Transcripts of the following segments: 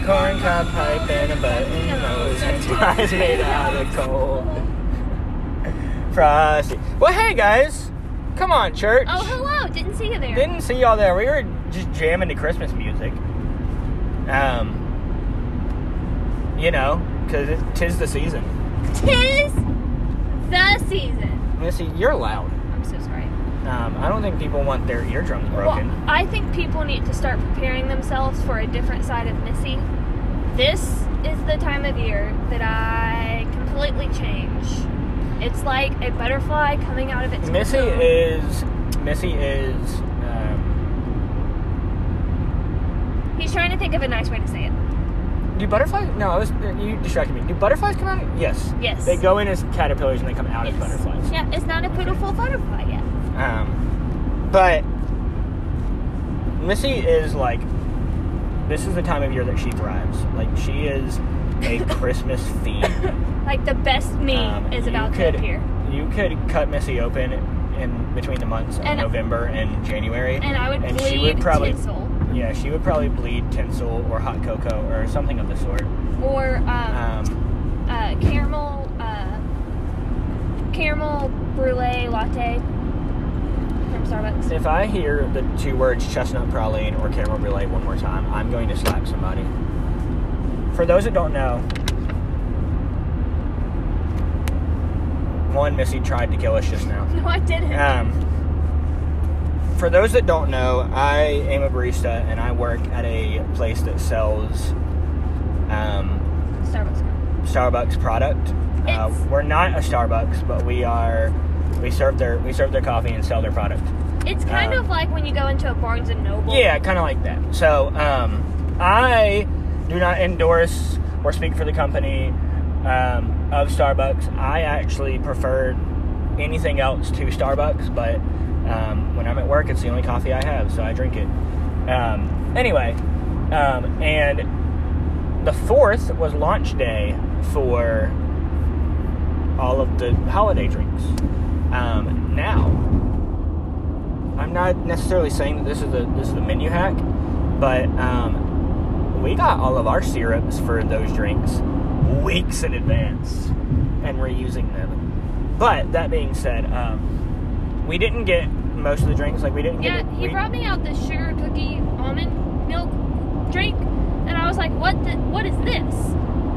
a corn cob pipe and a button nose and flies made out of coal. Frosty. Well, hey guys, come on, church. Oh, hello. Didn't see you there. Didn't see y'all there. We were just jamming to Christmas music. Um, you know, because it, tis the season. Tis the season. Missy, you're loud. I'm so sorry. Um, I don't think people want their eardrums broken. Well, I think people need to start preparing themselves for a different side of Missy. This is the time of year that I completely change. It's like a butterfly coming out of its Missy cocoon. is Missy is um, He's trying to think of a nice way to say it. do butterflies no I was you distracted me do butterflies come out yes Yes. they go in as caterpillars and they come out as butterflies Yeah, it's not a beautiful butterfly. Um, but Missy is like this is the time of year that she thrives like she is a Christmas fiend Like the best me Um, is about could- to appear. you could cut Missy open in between the months of And- November and January And I would and bleed she would probably tinsel. Yeah, she would probably bleed tinsel or hot cocoa or something of the sort. Or um, Um, uh, caramel uh, caramel brulee latte from Starbucks. if I hear the two words chestnut praline or caramel brulee one more time, I'm going to slap somebody. For those that don't know, one Missy tried to kill us just now. No, I didn't. Um, for those that don't know, I am a barista and I work at a place that sells um, Starbucks. Starbucks product. Uh, we're not a Starbucks, but we are. We serve their we serve their coffee and sell their product. It's kind Um, of like when you go into a Barnes and Noble. Yeah, kind of like that. So um, I do not endorse or speak for the company um, of Starbucks. I actually prefer anything else to Starbucks, but um, when I'm at work, it's the only coffee I have, so I drink it. Um, anyway, um, and the fourth was launch day for all of the holiday drinks. Um, now, I'm not necessarily saying that this is a this is a menu hack, but um, we got all of our syrups for those drinks weeks in advance, and we're using them. But that being said, um, we didn't get most of the drinks. Like we didn't Yeah, get. he we, brought me out the sugar cookie almond milk drink, and I was like, "What? The, what is this?"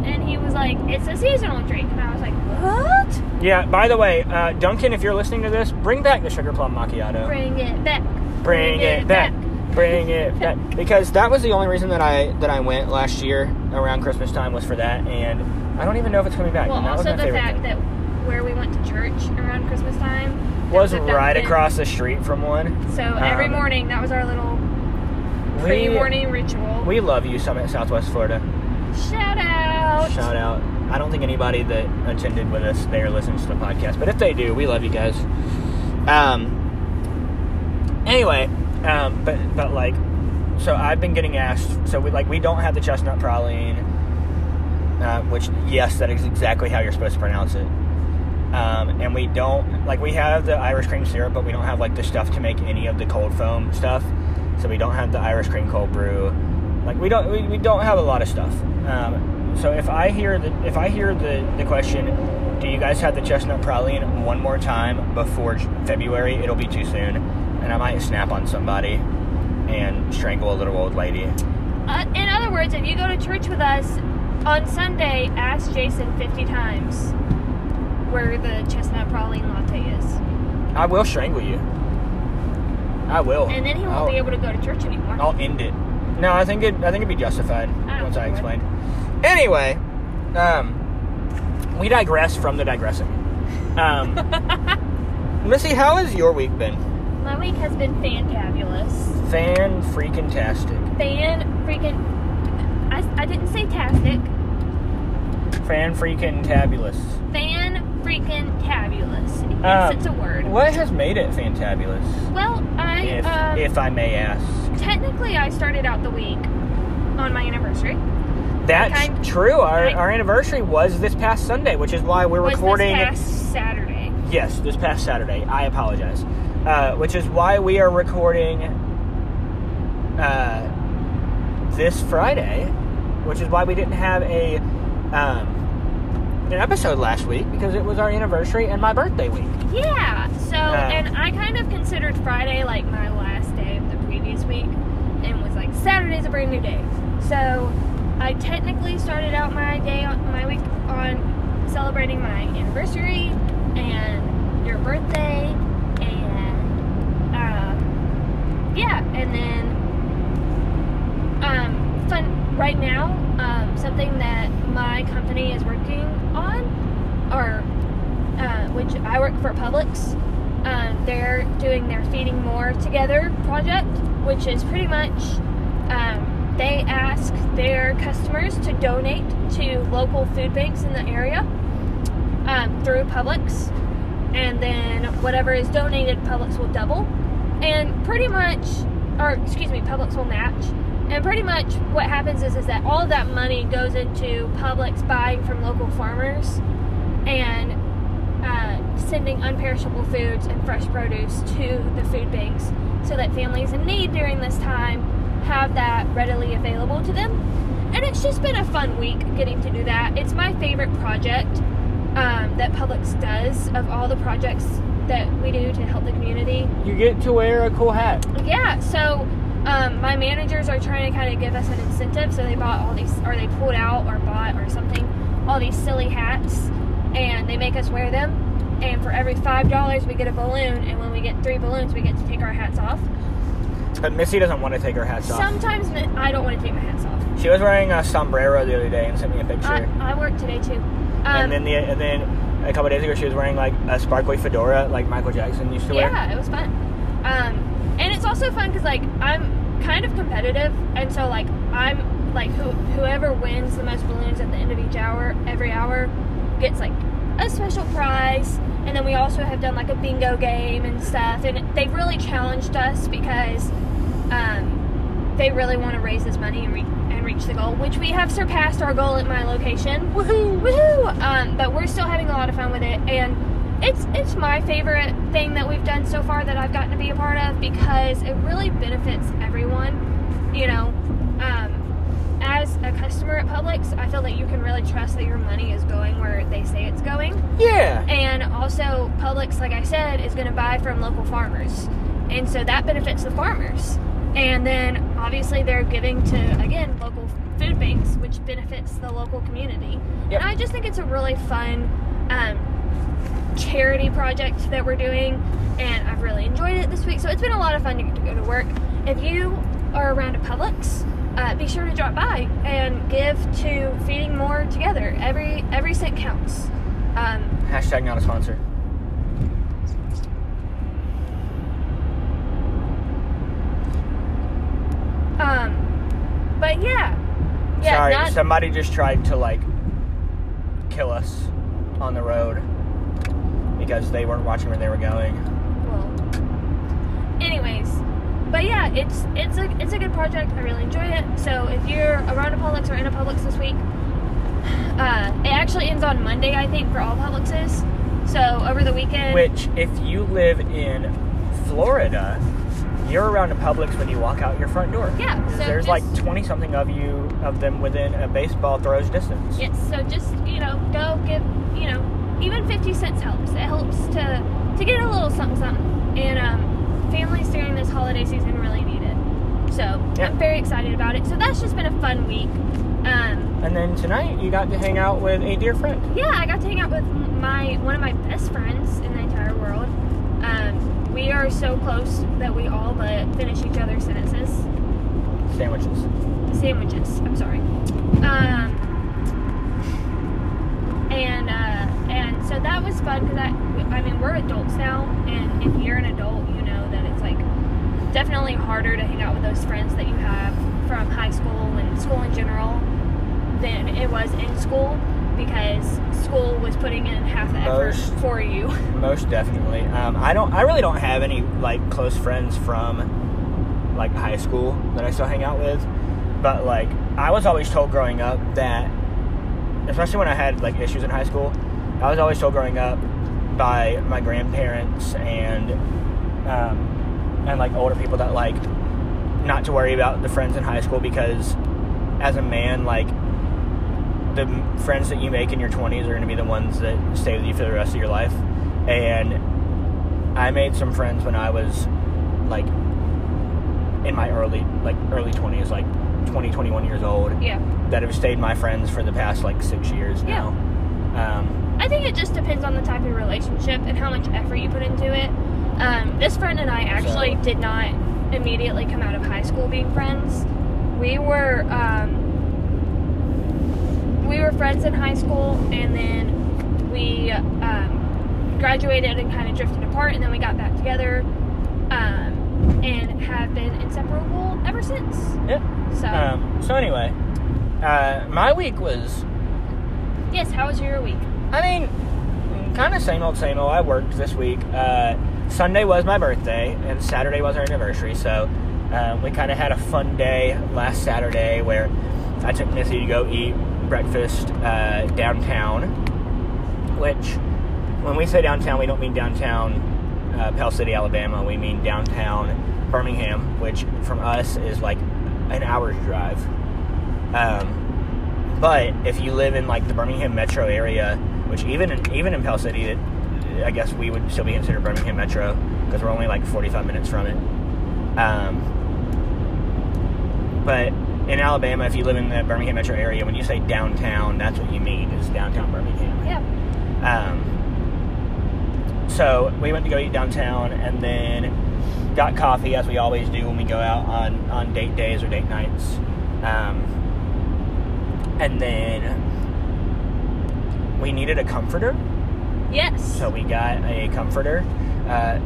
And he was like, "It's a seasonal drink," and I was like, "What? Yeah. By the way, uh, Duncan, if you're listening to this, bring back the sugar plum macchiato. Bring it back! Bring it back. Bring it back. Because that was the only reason that I that I went last year around Christmas time was for that, and I don't even know if it's coming back. Well, and that was also the fact thing. that where we went to church around Christmas time was right across the street from one. So every um, morning, that was our little pre-morning ritual. we love you, Summit, Southwest Florida. Shout out! Shout out. I don't think anybody that attended with us there listens to the podcast, but if they do, we love you guys. Um. Anyway, um, but but like, so I've been getting asked. So we like we don't have the chestnut praline, uh, which yes, that is exactly how you're supposed to pronounce it. Um, and we don't like we have the Irish cream syrup, but we don't have like the stuff to make any of the cold foam stuff. So we don't have the Irish cream cold brew. Like we don't we, we don't have a lot of stuff. Um, so if I hear the if I hear the the question, do you guys have the chestnut praline one more time before February? It'll be too soon, and I might snap on somebody and strangle a little old lady. Uh, in other words, if you go to church with us on Sunday, ask Jason 50 times where the chestnut praline latte is. I will strangle you. I will. And then he won't I'll, be able to go to church anymore. I'll end it. No, I think it. I think it'd be justified I once I think it would. explained. Anyway, um, we digress from the digressing. Um, Missy, how has your week been? My week has been fantabulous. Fan freaking tastic. Fan freaking. I, I didn't say tastic. Fan freaking tabulous. Fan freaking tabulous. Yes, Um, it's a word. What has made it fantabulous? Well, I If um, if I may ask. technically I started out the week on my anniversary. That's kind- true. Our, I- our anniversary was this past Sunday, which is why we're recording. this past Saturday. Yes, this past Saturday. I apologize. Uh, which is why we are recording uh, this Friday which is why we didn't have a um, an episode last week because it was our anniversary and my birthday week. Yeah. So, and I kind of considered Friday like my last day of the previous week, and was like Saturday's a brand new day. So, I technically started out my day my week on celebrating my anniversary and your birthday, and um, yeah, and then um, fun right now. Um, something that my company is working on, or uh, which I work for Publix. Um, they're doing their Feeding More Together project, which is pretty much um, they ask their customers to donate to local food banks in the area um, through Publix, and then whatever is donated, Publix will double, and pretty much, or excuse me, Publix will match. And pretty much what happens is, is that all that money goes into Publix buying from local farmers and uh, sending unperishable foods and fresh produce to the food banks so that families in need during this time have that readily available to them. And it's just been a fun week getting to do that. It's my favorite project um, that Publix does of all the projects that we do to help the community. You get to wear a cool hat. Yeah, so um, my managers are trying to kind of give us an incentive, so they bought all these, or they pulled out or bought or something, all these silly hats, and they make us wear them. And for every five dollars, we get a balloon, and when we get three balloons, we get to take our hats off. But Missy doesn't want to take her hats off. Sometimes I don't want to take my hats off. She was wearing a sombrero the other day and sent me a picture. I, I work today too. Um, and then the and then a couple days ago she was wearing like a sparkly fedora like Michael Jackson used to wear. yeah, it was fun. Um, and it's also fun because like I'm kind of competitive, and so like I'm like who, whoever wins the most balloons at the end of each hour, every hour, gets like a special prize. And then we also have done like a bingo game and stuff, and they've really challenged us because um, they really want to raise this money and, re- and reach the goal, which we have surpassed our goal at my location. Woohoo! Woohoo! Um, but we're still having a lot of fun with it, and it's it's my favorite thing that we've done so far that I've gotten to be a part of because it really benefits everyone. You know, um, as a customer at Publix, I feel that you can really trust that your money is going where they say it's going. Yeah. And also, Publix, like I said, is going to buy from local farmers. And so that benefits the farmers. And then obviously they're giving to, again, local food banks, which benefits the local community. Yep. And I just think it's a really fun um, charity project that we're doing. And I've really enjoyed it this week. So it's been a lot of fun to, to go to work. If you are around a Publix, uh, be sure to drop by and give to Feeding More Together. Every every cent counts. Um, Hashtag not a sponsor. Um, but yeah, yeah. Sorry, not, somebody just tried to like kill us on the road because they weren't watching where they were going. well. Anyways, but yeah, it's it's a it's a good project. I really enjoy it. So if you're around a Publix or in a Publix this week, uh, it actually ends on Monday, I think, for all Publixes. So over the weekend, Which, if you live in Florida, you're around a Publix when you walk out your front door. Yeah, so There's just- like 20 something of you of them within a baseball throw's distance. Yes, so just you know, go give you know, even fifty cents helps. It helps to to get a little something something. And um, families during this holiday season really need it. So Yeah. I'm very excited about it. So that's just been a fun week. Um, And then tonight you got to hang out with a dear friend. yeah, I got to hang out with my one of my best friends in the entire world. Um, we are so close that we all but finish each other's sentences. Sandwiches. sandwiches. I'm sorry. Um, and uh, and so that was fun because I, I mean, we're adults now, and if you're an adult, you know that it's like definitely harder to hang out with those friends that you have from high school and school in general than it was in school because school was putting in half the effort Most- for you. Most definitely. Um, I don't. I really don't have any like close friends from like high school that I still hang out with. But like, I was always told growing up that, especially when I had like issues in high school, I was always told growing up by my grandparents and um, and like older people that like not to worry about the friends in high school because as a man, like the friends that you make in your 20s are going to be the ones that stay with you for the rest of your life. And I made some friends when I was like in my early like early 20s, like 20, 21 years old, Yeah. that have stayed my friends for the past like six years Yeah. now. Um, I think it just depends on the type of relationship and how much effort you put into it. Um, this friend and I actually So- did not immediately come out of high school being friends. We were um, we were friends in high school, and then we um, graduated and kind of drifted apart, and then we got back together, um, and have been inseparable ever since. yeah. So Um, so anyway, uh, my week was yes, how was your week? I mean, kind of same old, same old. I worked this week. Uh, Sunday was my birthday, and Saturday was our anniversary. So um, we kind of had a fun day last Saturday where I took Missy to go eat breakfast uh, downtown. Which, when we say downtown, we don't mean downtown uh, Pell City, Alabama. We mean downtown Birmingham, which from us is like an hour's drive. Um, but if you live in like the Birmingham metro area, which even in, even in Pell City, it, I guess we would still be considered Birmingham metro because we're only like 45 minutes from it. Um, but in Alabama, if you live in the Birmingham metro area, when you say downtown, that's what you mean is downtown Birmingham. Yeah. Um, so we went to go eat downtown and then got coffee as we always do when we go out on, on date days or date nights. Um, and then we needed a comforter, Yes. so we got a comforter. Uh,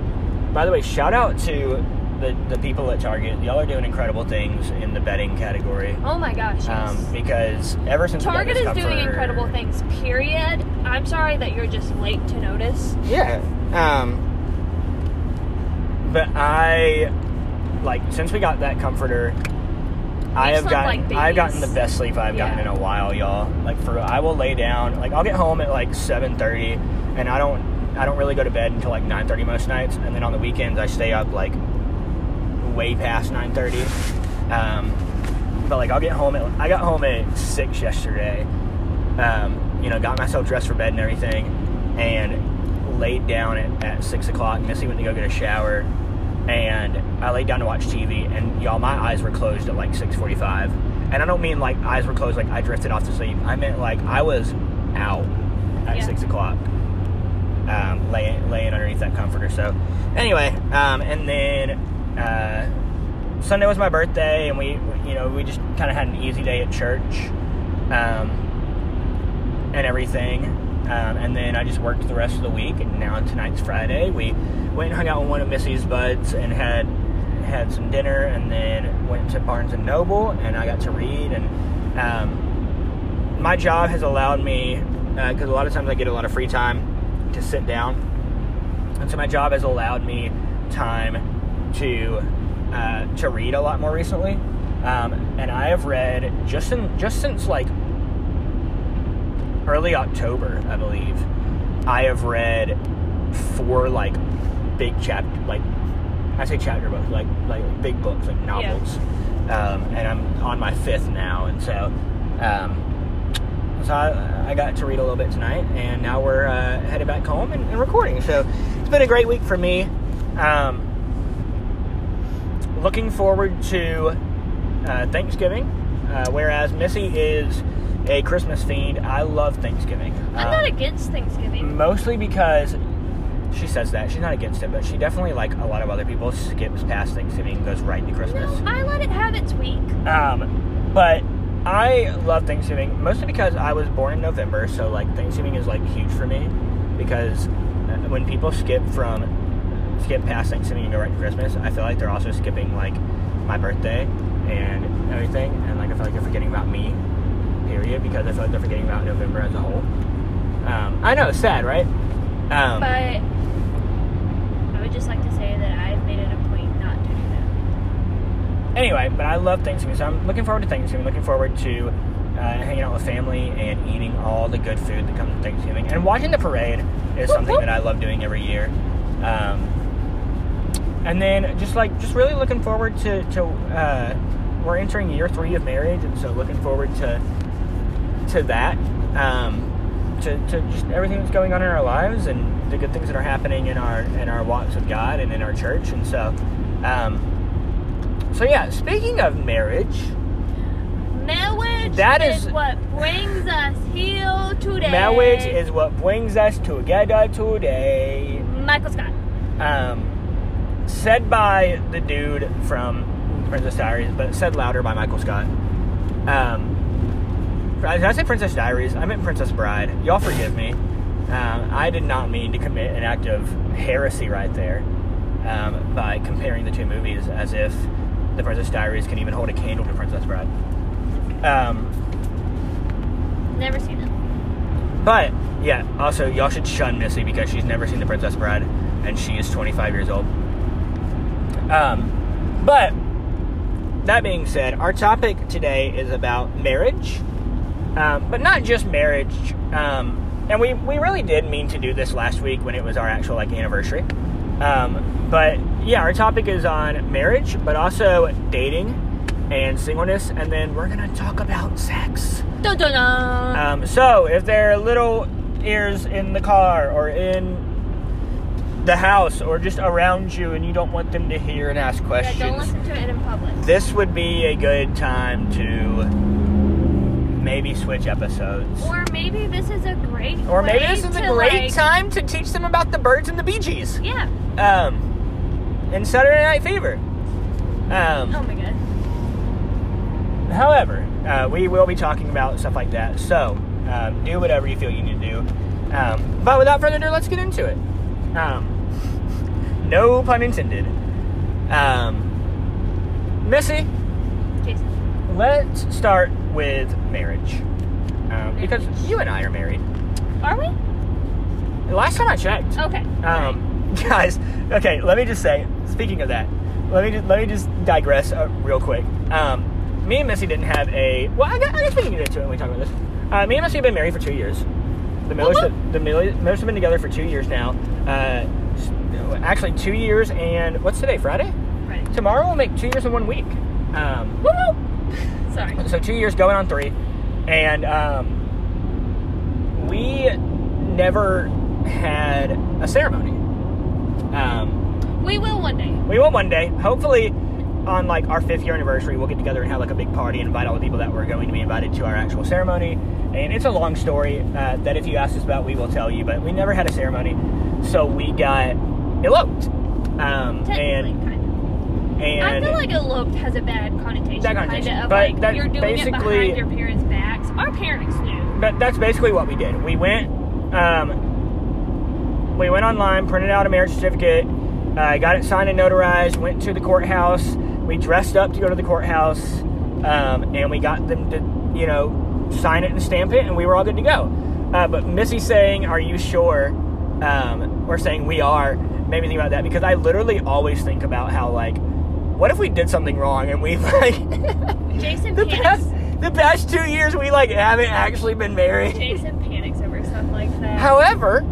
by the way, shout out to the, the people at Target. Y'all are doing incredible things in the bedding category. oh my gosh. Yes. Um, because ever since Target is doing incredible things, period. I'm sorry that you're just late to notice. Yeah. Um but I like since we got that comforter I have gotten like I've gotten the best sleep I've gotten Yeah. in a while, y'all. Like for I will lay down like I'll get home at like 7:30 and I don't I don't really go to bed until like 9:30 most nights and then on the weekends I stay up like way past 9:30. Um but like I'll get home at I got home at 6 yesterday. Um you know, got myself dressed for bed and everything and laid down at, at six o'clock. Missy went to go get a shower, and I laid down to watch TV. And y'all, my eyes were closed at like six forty-five. And I don't mean like eyes were closed like I drifted off to sleep. I meant like I was out at Yeah. six o'clock, um, laying laying underneath that comforter. So anyway, um, and then. Uh, Sunday was my birthday, and we, you know, we just kind of had an easy day at church. Um, and everything. Um, and then I just worked the rest of the week. And now tonight's Friday. We went and hung out with one of Missy's buds and had had some dinner, and then went to Barnes and Noble, and I got to read. And um, my job has allowed me because a lot of times I get a lot of free time to sit down, and so my job has allowed me time to uh, to read a lot more recently. Um, and I have read just in just since like early October, I believe, I have read four like big chapter, like I say chapter books, like like big books, like novels. Um, and I'm on my fifth now, and so um, so I, I got to read a little bit tonight, and now we're uh, headed back home and, and recording. So it's been a great week for me. Um, looking forward to uh, Thanksgiving, uh, whereas Missy is a Christmas fiend. I love Thanksgiving. I'm Um, not against Thanksgiving. mostly because she says that she's not against it, but she definitely, like a lot of other people, skips past Thanksgiving and goes right to Christmas. No, I let it have its week. Um, but I love Thanksgiving mostly because I was born in November, so like Thanksgiving is like huge for me because uh, when people skip from skip past Thanksgiving and go right to Christmas, I feel like they're also skipping like my birthday and everything, and like I feel like they're forgetting about me, period, because I feel like they're forgetting about November as a whole. Um, I know, it's sad, right? Um, But I would just like to say that I've made it a point not to do that. anyway, but I love Thanksgiving, so I'm looking forward to Thanksgiving. Looking forward to uh, hanging out with family and eating all the good food that comes with Thanksgiving. And watching the parade is something that I love doing every year. Um, and then just like just really looking forward to to uh, we're entering year three of marriage, and so looking forward to to that, um, to, to just everything that's going on in our lives and the good things that are happening in our in our walks with God and in our church. And so, um, so yeah. Speaking of marriage, Marriage That is, is- what brings us here today. marriage is what brings us together today. Michael Scott. Um, said by the dude from Princess Diaries, but said louder by Michael Scott. Um, did I say Princess Diaries? I meant Princess Bride. Y'all forgive me. Um, I did not mean to commit an act of heresy right there um, by comparing the two movies as if the Princess Diaries can even hold a candle to Princess Bride. Um, Never seen it. but yeah, also y'all should shun Missy because she's never seen The Princess Bride and she is 25 years old. Um, but that being said, our topic today is about marriage, um, but not just marriage. Um, and we we really did mean to do this last week when it was our actual like anniversary. Um, but yeah, our topic is on marriage, but also dating and singleness, and then we're gonna talk about sex. Dun dun dun. Um, so, if there are little ears in the car or in the house or just around you and you don't want them to hear and ask questions. yeah, don't listen to it in public. this would be a good time to maybe switch episodes. Or maybe this is a great. Or maybe this is a great like- time to teach them about the birds and the Bee Gees. Yeah. Um, and Saturday Night Fever. Um, Oh my god. However, uh, we will be talking about stuff like that. So, um, do whatever you feel you need to do. Um, but without further ado, let's get into it. Um, no pun intended. Um, Missy, Jason. let's start with marriage. Um, because you and I are married. Are we? Last time I checked. Okay. Um, guys, okay, let me just say. Speaking of that, let me just let me just digress uh, real quick. Um, me and Missy didn't have a. Well, I guess, I guess we can get into it when we talk about this. Uh, me and Missy have been married for two years. The Millers, the Miller- Millers have been together for two years now. Uh, actually, two years and what's today? Friday. Tomorrow will make two years in one week. Um, Sorry. so two years going on three, and um, we never had a ceremony. Um, We will one day. we will one day. Hopefully, on like our fifth year anniversary, we'll get together and have like a big party and invite all the people that were going to be invited to our actual ceremony. And it's a long story uh, that if you ask us about, we will tell you. But we never had a ceremony, so we got eloped. Um, and kind of. and I feel like eloped has a bad connotation. Bad connotation, Kinda of but like that's you're doing it basically- behind your parents' backs. Our parents knew. But that's basically what we did. We went, um, we went online, printed out a marriage certificate, uh, got it signed and notarized, went to the courthouse. We dressed up to go to the courthouse, um, and we got them to, you know, sign it and stamp it, and we were all good to go. Uh, but Missy saying, "Are you sure?" Um, or saying we are made me think about that because I literally always think about how like, what if we did something wrong and we like Jason the panics. past the past two years we like haven't actually been married. Jason panics over stuff like that. However,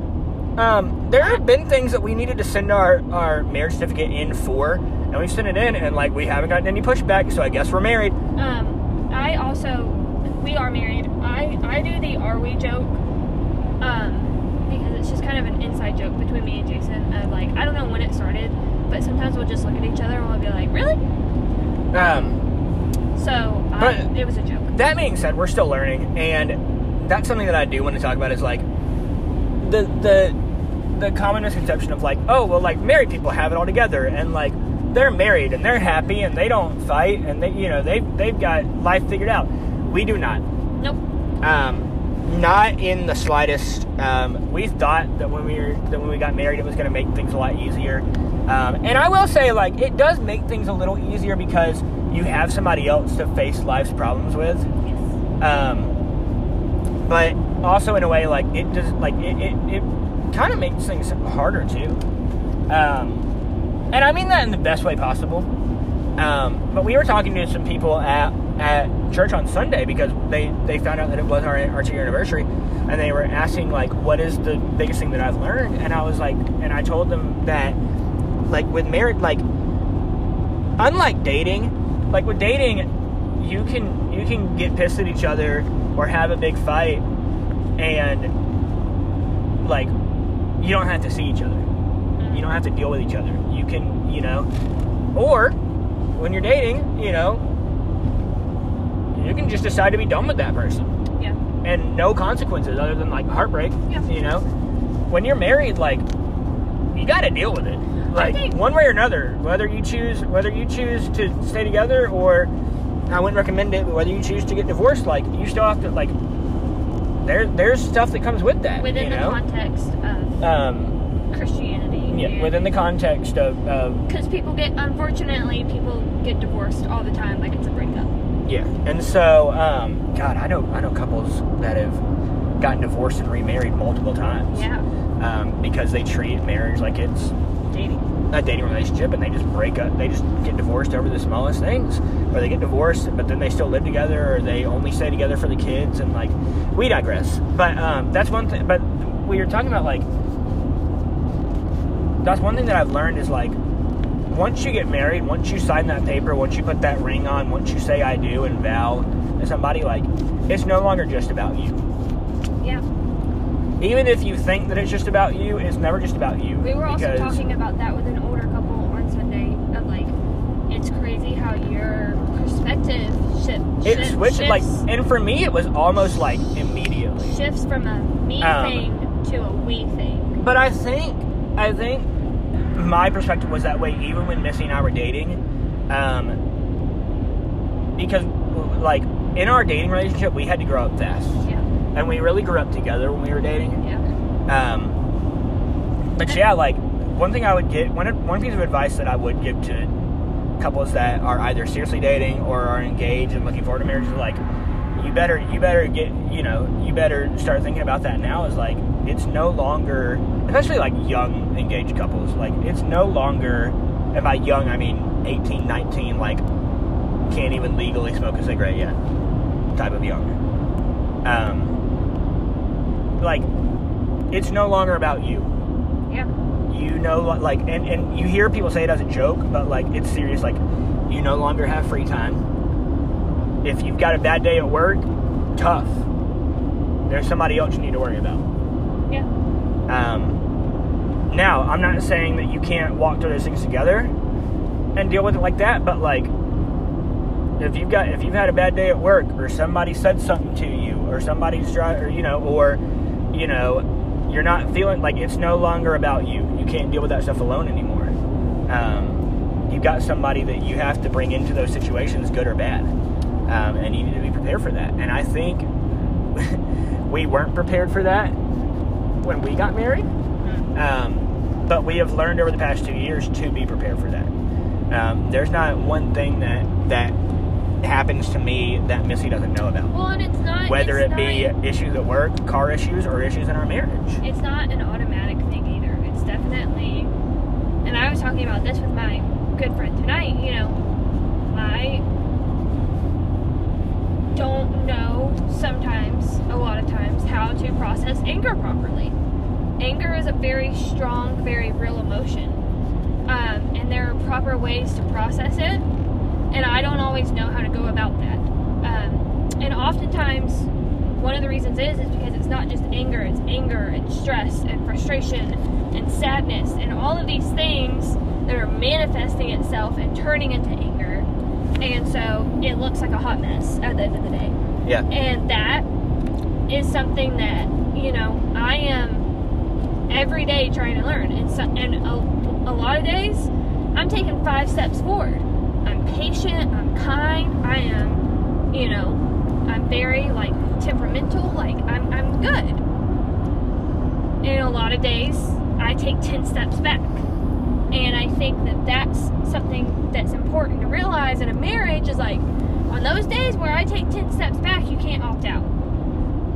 um, there have been things that we needed to send our, our marriage certificate in for, and we've sent it in, and like we haven't gotten any pushback, so I guess we're married. Um, I also, we are married. I, I do the are we joke, um, it's just kind of an inside joke between me and Jason. Of like, I don't know when it started, but sometimes we'll just look at each other and we'll be like, really? Um, So, I, But- it was a joke. that being said, we're still learning, and that's something that I do want to talk about. Is like the the the common misconception of like, oh well, like married people have it all together, and like they're married and they're happy and they don't fight and they you know they they've got life figured out. We do not. Nope. Um, not in the slightest. Um, we thought that when we were that when we got married, it was going to make things a lot easier. Um, and I will say, like, it does make things a little easier because you have somebody else to face life's problems with. Yes. Um, but also in a way, like it does, like it it, it kind of makes things harder too. Um, and I mean that in the best way possible. Um, but we were talking to some people at at church on Sunday because they they found out that it was our our two year anniversary, and they were asking like, what is the biggest thing that I've learned? And I was like, and I told them that like with marriage, like unlike dating, like with dating, you can you can get pissed at each other or have a big fight and like you don't have to see each other. You don't have to deal with each other. You can, you know, or when you're dating, you know, you can just decide to be done with that person Yeah. and no consequences other than like heartbreak. Yeah. You know, when you're married, like you got to deal with it, like think- one way or another. Whether you choose whether you choose to stay together or I wouldn't recommend it, but whether you choose to get divorced, like you still have to like there there's stuff that comes with that. Within you the context of um, Christianity. yeah, within the context of, of Because people get, unfortunately, people get divorced all the time like it's a breakup. Yeah, and so, um, God, I know I know couples that have gotten divorced and remarried multiple times. Yeah. Um, because they treat marriage like it's Dating. a dating relationship, and they just break up. They just get divorced over the smallest things, or they get divorced, but then they still live together, or they only stay together for the kids, and like, we digress. But um, that's one thing. But we were talking about like, that's one thing that I've learned is like, once you get married, once you sign that paper, once you put that ring on, once you say I do and vow to somebody, like, it's no longer just about you. Yeah. Even if you think that it's just about you, it's never just about you. We were also talking about that with an older couple on Sunday of like, it's crazy how your perspective shift, It switched shifts, like, and for me, it was almost like immediately. shifts from a me Um, thing to a we thing. But I think, I think my perspective was that way even when Missy and I were dating, um, because like in our dating relationship, we had to grow up fast, Yeah. and we really grew up together when we were dating. Yeah. Um, but yeah, like one thing I would get one one piece of advice that I would give to couples that are either seriously dating or are engaged and looking forward to marriage is like you better you better get you know you better start thinking about that now is like it's no longer especially like young engaged couples like it's no longer and by young I mean 18 19 like can't even legally smoke a cigarette yet type of young. Um like it's no longer about you. Yeah. you know like and, and you hear people say it as a joke but like it's serious like you no longer have free time if you've got a bad day at work tough. There's somebody else you need to worry about. Yeah. um, now i'm not saying that you can't walk through those things together and deal with it like that but like if you've got if you've had a bad day at work or somebody said something to you or somebody's driving or you know or you know you're not feeling like it's no longer about you. You can't deal with that stuff alone anymore. Um, you've got somebody that you have to bring into those situations good or bad um, and you need to be prepared for that and i think we weren't prepared for that when we got married um, but we have learned over the past two years to be prepared for that um, there's not one thing that that happens to me that Missy doesn't know about. Well, and it's not Whether it's it be not- issues at work, car issues, or issues in our marriage. it's not an automatic thing either. It's definitely, and I was talking about this with my good friend tonight. You know, I don't know sometimes, a lot of times, how to process anger properly. Anger is a very strong, very real emotion, um, and there are proper ways to process it. And I don't always know how to go about that. Um, and oftentimes, one of the reasons is is because it's not just anger; it's anger and stress and frustration and sadness and all of these things that are manifesting itself and turning into anger. And so it looks like a hot mess at the end of the day. Yeah. And that is something that, you know, I am every day trying to learn. And, so, and a, a lot of days, I'm taking five steps forward. I'm patient, I'm kind, I am, you know, I'm very, like, temperamental, like, I'm, I'm good. And a lot of days, I take 10 steps back. And I think that that's something that's important to realize in a marriage is like, on those days where I take 10 steps back, you can't opt out.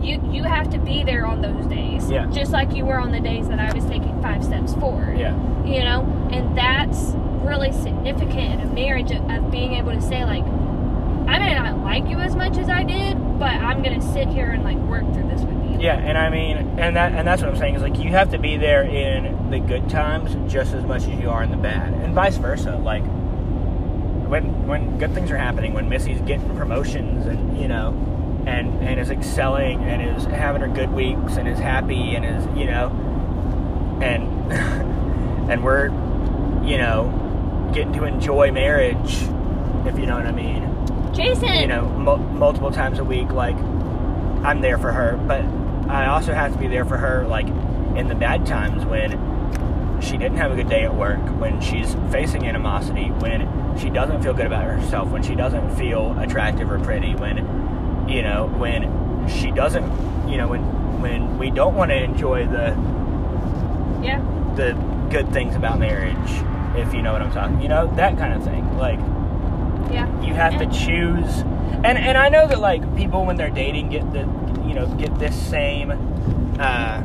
You, you have to be there on those days. Yeah. Just like you were on the days that I was taking five steps forward. Yeah. You know? And that's really significant in a marriage of, of being able to say, like, I may not like you as much as I did, but I'm going to sit here and, like, work through this with you. Yeah, and I mean, and that and that's what I'm saying is like you have to be there in the good times just as much as you are in the bad, and vice versa. Like when when good things are happening, when Missy's getting promotions and you know, and and is excelling and is having her good weeks and is happy and is you know, and and we're you know getting to enjoy marriage, if you know what I mean. Jason. You know, mu- multiple times a week, like I'm there for her, but I also have to be there for her, like in the bad times when she didn't have a good day at work, when she's facing animosity, when she doesn't feel good about herself, when she doesn't feel attractive or pretty, when you know, when she doesn't, you know, when when we don't want to enjoy the yeah. the good things about marriage, if you know what I'm talking, you know, that kind of thing. Like Yeah. you have to choose, and and I know that like people when they're dating get the, you know, get this same, uh,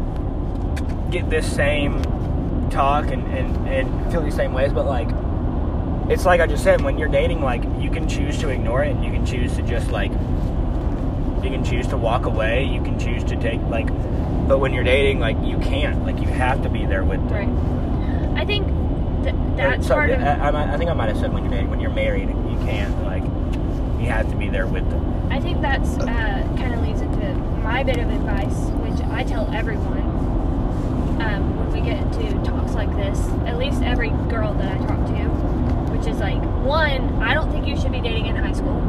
get this same talk and and and feel these same ways, but like. It's like I just said, when you're dating, like you can choose to ignore it, and you can choose to just like you can choose to walk away. You can choose to take like, but when you're dating, like you can't. Like you have to be there with them. Right. I think th- sorry, part of. I, I, might- I think I might have said when you're dating. When you're married, you can't. Like you have to be there with them. I think that's uh, kind of leads into my bit of advice, which I tell everyone um, when we get into talks like this. At least every girl that I talk to, which is like one, I don't think you should be dating in high school.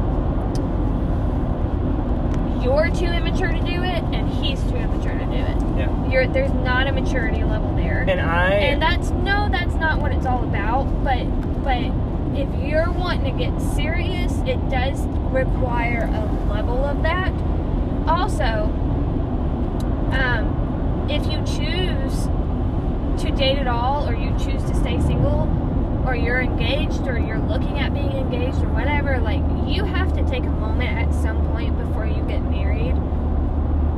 You're too immature to do it, and he's too immature to do it. Yeah. You're there's not a maturity level there. And I. and that's no that's not what it's all about but but if you're wanting to get serious it does require a level of that also um, if you choose to date at all or you choose to stay single or you're engaged or you're looking at being engaged or whatever like you have to take a moment at some point before you get married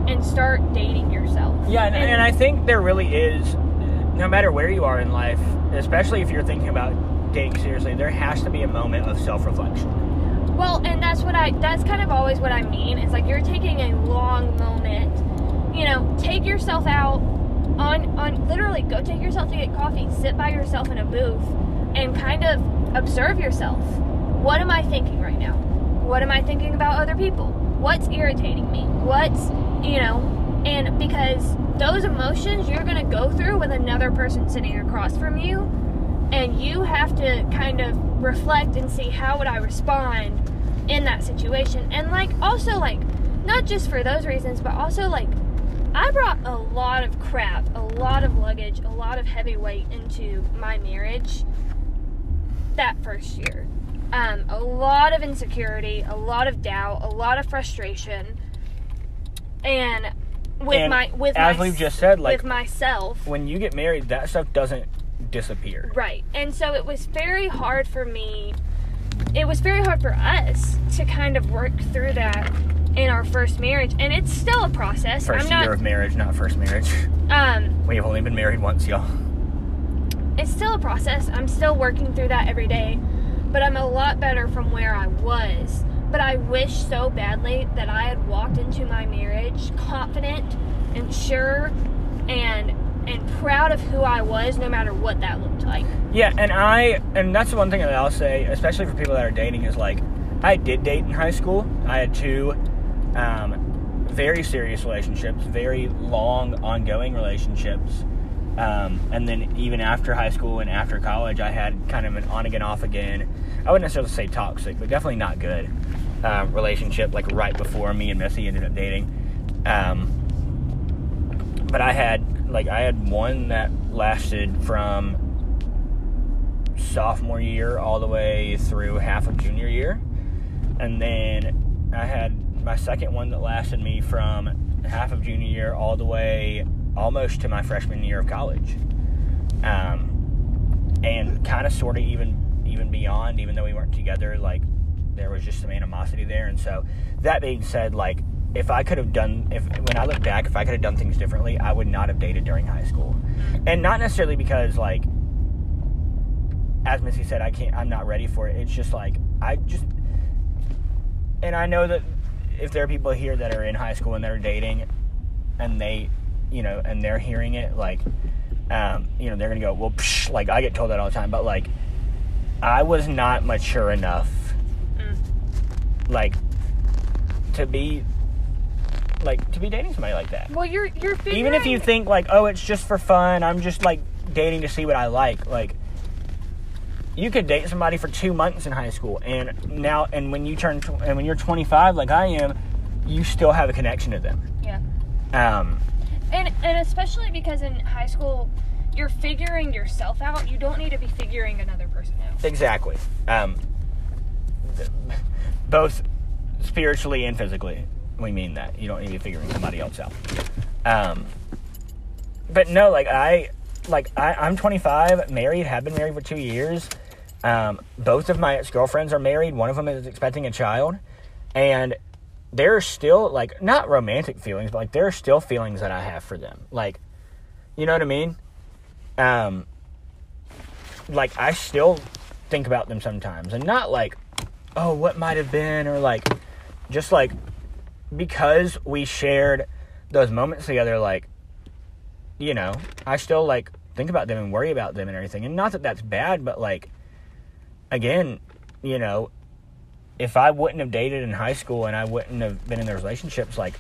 and start dating yourself yeah, and, and I think there really is, no matter where you are in life, especially if you're thinking about dating seriously, there has to be a moment of self-reflection. Well, and that's what I that's kind of always what I mean. It's like you're taking a long moment. You know, take yourself out on on literally go take yourself to get coffee, sit by yourself in a booth and kind of observe yourself. What am I thinking right now? What am I thinking about other people? What's irritating me? What's, you know, and because those emotions you're going to go through with another person sitting across from you and you have to kind of reflect and see how would I respond in that situation. And like also like not just for those reasons, but also like I brought a lot of crap, a lot of luggage, a lot of heavy weight into my marriage that first year. Um, a lot of insecurity, a lot of doubt, a lot of frustration, and with And my with as my, we've just said, like- with myself, When you get married, that stuff doesn't disappear. Right. And so it was very hard for me. It was very hard for us to kind of work through that in our first marriage, and it's still a process. 1st I'm not. year of marriage, not first marriage. um, We have only been married once, y'all. it's still a process. I'm still working through that every day, but I'm a lot better from where I was. But I wish so badly that I had walked into my marriage confident and sure and and proud of who I was, no matter what that looked like. Yeah, and I and that's the one thing that I'll say, especially for people that are dating, is like I did date in high school. I had two um, very serious relationships, very long, ongoing relationships, um, and then even after high school and after college, I had kind of an on again, off again. I wouldn't necessarily say toxic, but definitely not good um, relationship. Like right before me and Missy ended up dating. Um, but I had like I had one that lasted from sophomore year all the way through half of junior year, and then I had my second one that lasted me from half of junior year all the way almost to my freshman year of college, um, and kind of sort of even even beyond, even though we weren't together, like there was just some animosity there, and so that being said, like if I could have done, if when I look back, if I could have done things differently, I would not have dated during high school, and not necessarily because like, as Missy said, I can't, I'm not ready for it. It's just like I just, and I know that if there are people here that are in high school and they're dating, and they, you know, and they're hearing it, like, um, you know, they're gonna go, well, psh, like I get told that all the time, but like, I was not mature enough, Mm. like, to be, like, to be dating somebody like that. Well, you're you're figuring. Even if you think like, oh, it's just for fun, I'm just like dating to see what I like. Like, you could date somebody for two months in high school, and now, and when you turn, tw- and when you're 25, like I am, you still have a connection to them. yeah, Um, and and especially because in high school you're figuring yourself out. You don't need to be figuring another person out. exactly. Um, both spiritually and physically, we mean that. You don't need to be figuring somebody else out. Um, but no, like I, like I, I'm 25, married, have been married for two years. Um, both of my ex girlfriends are married. One of them is expecting a child, and there are still like not romantic feelings, but like there are still feelings that I have for them. Like, you know what I mean? Um, like I still think about them sometimes, and not like, oh, what might have been, or like, just like because we shared those moments together, like, you know, I still like think about them and worry about them and everything. And not that that's bad, but like, again, you know, if I wouldn't have dated in high school and I wouldn't have been in those relationships, like,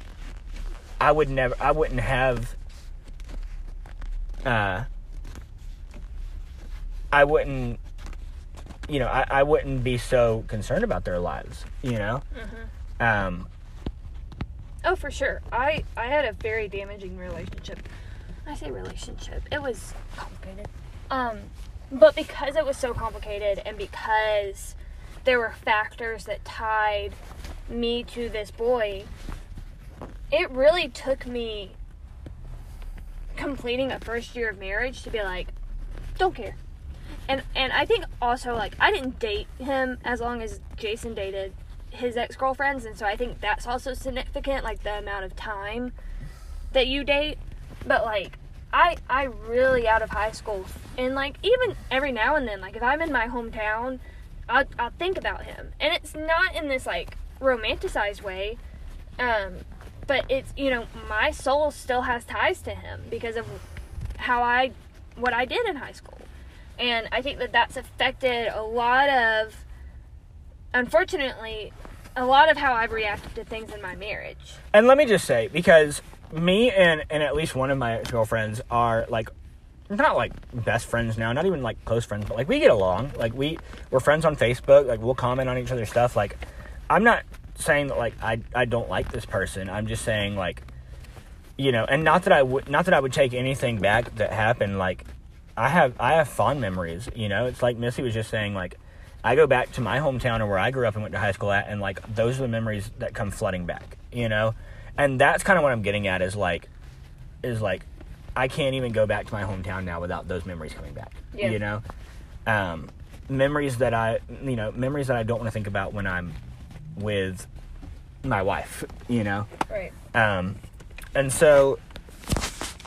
I would never, I wouldn't have, uh, I wouldn't, you know, I, I wouldn't be so concerned about their lives, you know? Um, Oh, for sure. I I had a very damaging relationship. I say relationship. It was complicated. Um, but because it was so complicated and because there were factors that tied me to this boy, it really took me completing a first year of marriage to be like, don't care. And and I think also like I didn't date him as long as Jason dated his ex-girlfriends and so I think that's also significant like the amount of time that you date. But like I I really out of high school and like even every now and then like if I'm in my hometown I'll, I'll think about him. And it's not in this like romanticized way um but it's you know my soul still has ties to him because of how I what I did in high school. And I think that that's affected a lot of unfortunately a lot of how I've reacted to things in my marriage. and let me just say, because me and, and at least one of my girlfriends are like, not like best friends now, not even like close friends, but like we get along. Like we, we're friends on Facebook. Like we'll comment on each other's stuff. Like, I'm not saying that like I, I don't like this person. I'm just saying like, you know, and not that I would, not that I would take anything back that happened. Like, I have, I have fond memories. You know, it's like Missy was just saying. Like, I go back to my hometown or where I grew up and went to high school at, and like those are the memories that come flooding back. You know, and that's kind of what I'm getting at is like, is like, I can't even go back to my hometown now without those memories coming back. Yeah. You know, um, memories that I, you know, memories that I don't want to think about when I'm with my wife. You know. Right. Um, and so,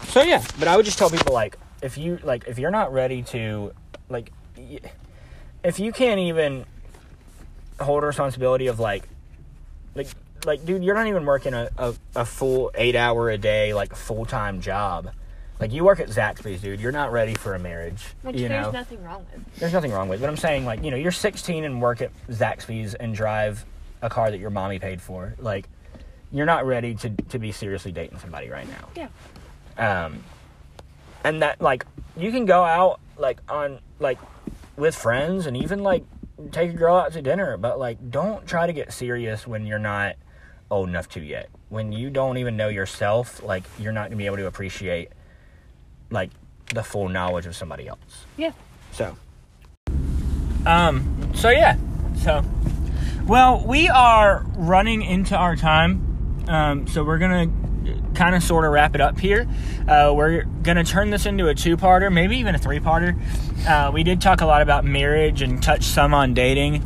so yeah. But I would just tell people like, if you like, if you're not ready to, like, y- if you can't even hold a responsibility of like, like, like, dude, you're not even working a, a, a full eight hour a day like full time job. Like you work at Zaxby's, dude. You're not ready for a marriage. Which you there's know, nothing wrong with. there's nothing wrong with. it. But I'm saying like, you know, you're 16 and work at Zaxby's and drive a car that your mommy paid for. Like, you're not ready to to be seriously dating somebody right now. Yeah. Um, and that like you can go out like on like with friends and even like take a girl out to dinner, but like don't try to get serious when you're not old enough to yet. When you don't even know yourself, like you're not gonna be able to appreciate like the full knowledge of somebody else. Yeah. So, um, so yeah, so, well, we are running into our time, um, so we're gonna kind of sort of wrap it up here. Uh, we're gonna turn this into a two-parter, maybe even a three-parter. Uh, we did talk a lot about marriage and touch some on dating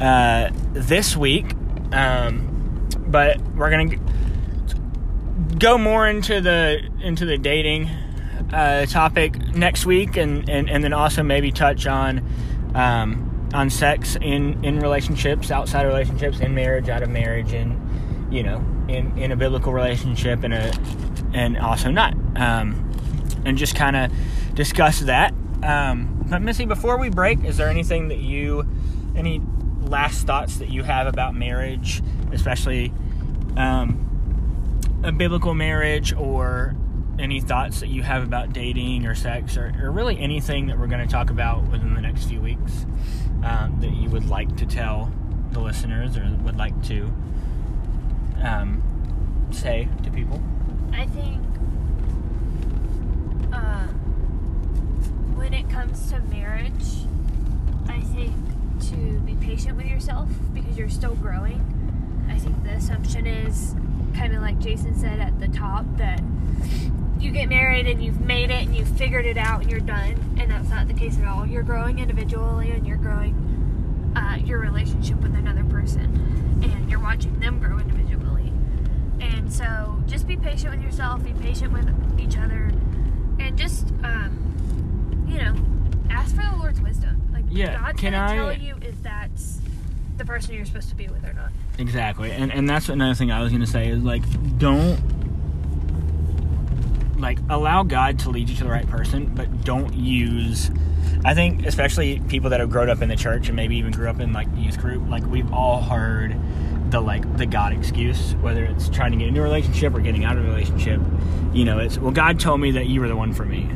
uh, this week, um, but we're gonna go more into the into the dating uh, topic next week, and, and, and then also maybe touch on um, on sex in, in relationships, outside relationships, in marriage, out of marriage, and you know, in, in a biblical relationship, and a and also not, um, and just kind of discuss that. Um, but Missy, before we break, is there anything that you, any last thoughts that you have about marriage, especially um, a biblical marriage, or any thoughts that you have about dating or sex, or, or really anything that we're going to talk about within the next few weeks um, that you would like to tell the listeners or would like to um, say to people? I think uh, when it comes to marriage, I think to be patient with yourself because you're still growing. I think the assumption is kind of like Jason said at the top that you get married and you've made it and you've figured it out and you're done. And that's not the case at all. You're growing individually and you're growing uh, your relationship with another person and you're watching them grow individually. And so just be patient with yourself, be patient with each other, and just, um, you know, ask for the Lord's wisdom. Like, Yeah, God's can going to I- tell you if that's the person you're supposed to be with or not. Exactly, and and that's another thing I was gonna say is like don't like allow God to lead you to the right person, but don't use. I think especially people that have grown up in the church and maybe even grew up in like youth group, like we've all heard the like the God excuse, whether it's trying to get into a relationship or getting out of a relationship. You know, it's well, God told me that you were the one for me,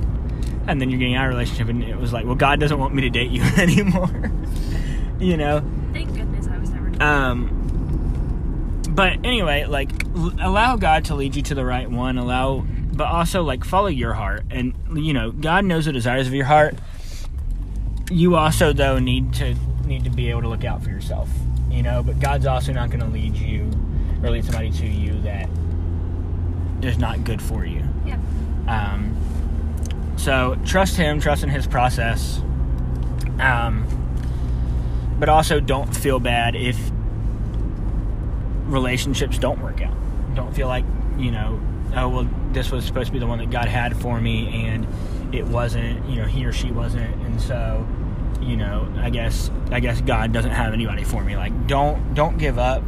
and then you're getting out of a relationship, and it was like, well, God doesn't want me to date you anymore. you know, Thank goodness I was never. um, but anyway, like l- allow God to lead you to the right one. Allow, but also like follow your heart, and you know God knows the desires of your heart. You also though need to need to be able to look out for yourself, you know. But God's also not going to lead you or lead somebody to you that is not good for you. yeah. Um, so trust him, trust in his process. Um, but also don't feel bad if relationships don't work out. Don't feel like, you know, oh, well, this was supposed to be the one that God had for me and it wasn't, you know, he or she wasn't. And so, you know, I guess, I guess God doesn't have anybody for me. Like, don't, don't give up.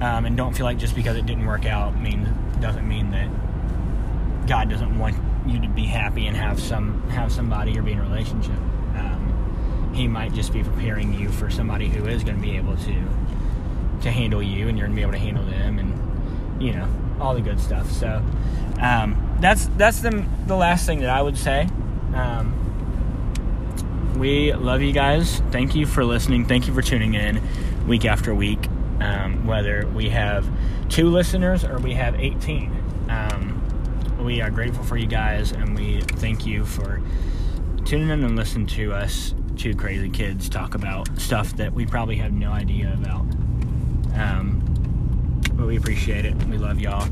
Um, and don't feel like just because it didn't work out means, doesn't mean that God doesn't want you to be happy and have some have somebody or be in a relationship. Um, he might just be preparing you for somebody who is going to be able to to handle you, and you're going to be able to handle them, and you know all the good stuff. So um, that's that's the the last thing that I would say. Um, we love you guys. Thank you for listening. Thank you for tuning in week after week. Um, whether we have two listeners or we have 18. Um, we are grateful for you guys and we thank you for tuning in and listening to us two crazy kids talk about stuff that we probably have no idea about um, but we appreciate it we love y'all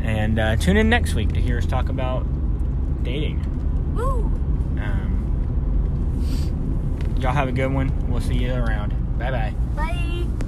and uh, tune in next week to hear us talk about dating Woo! Y'all have a good one. We'll see you around. Bye bye Bye.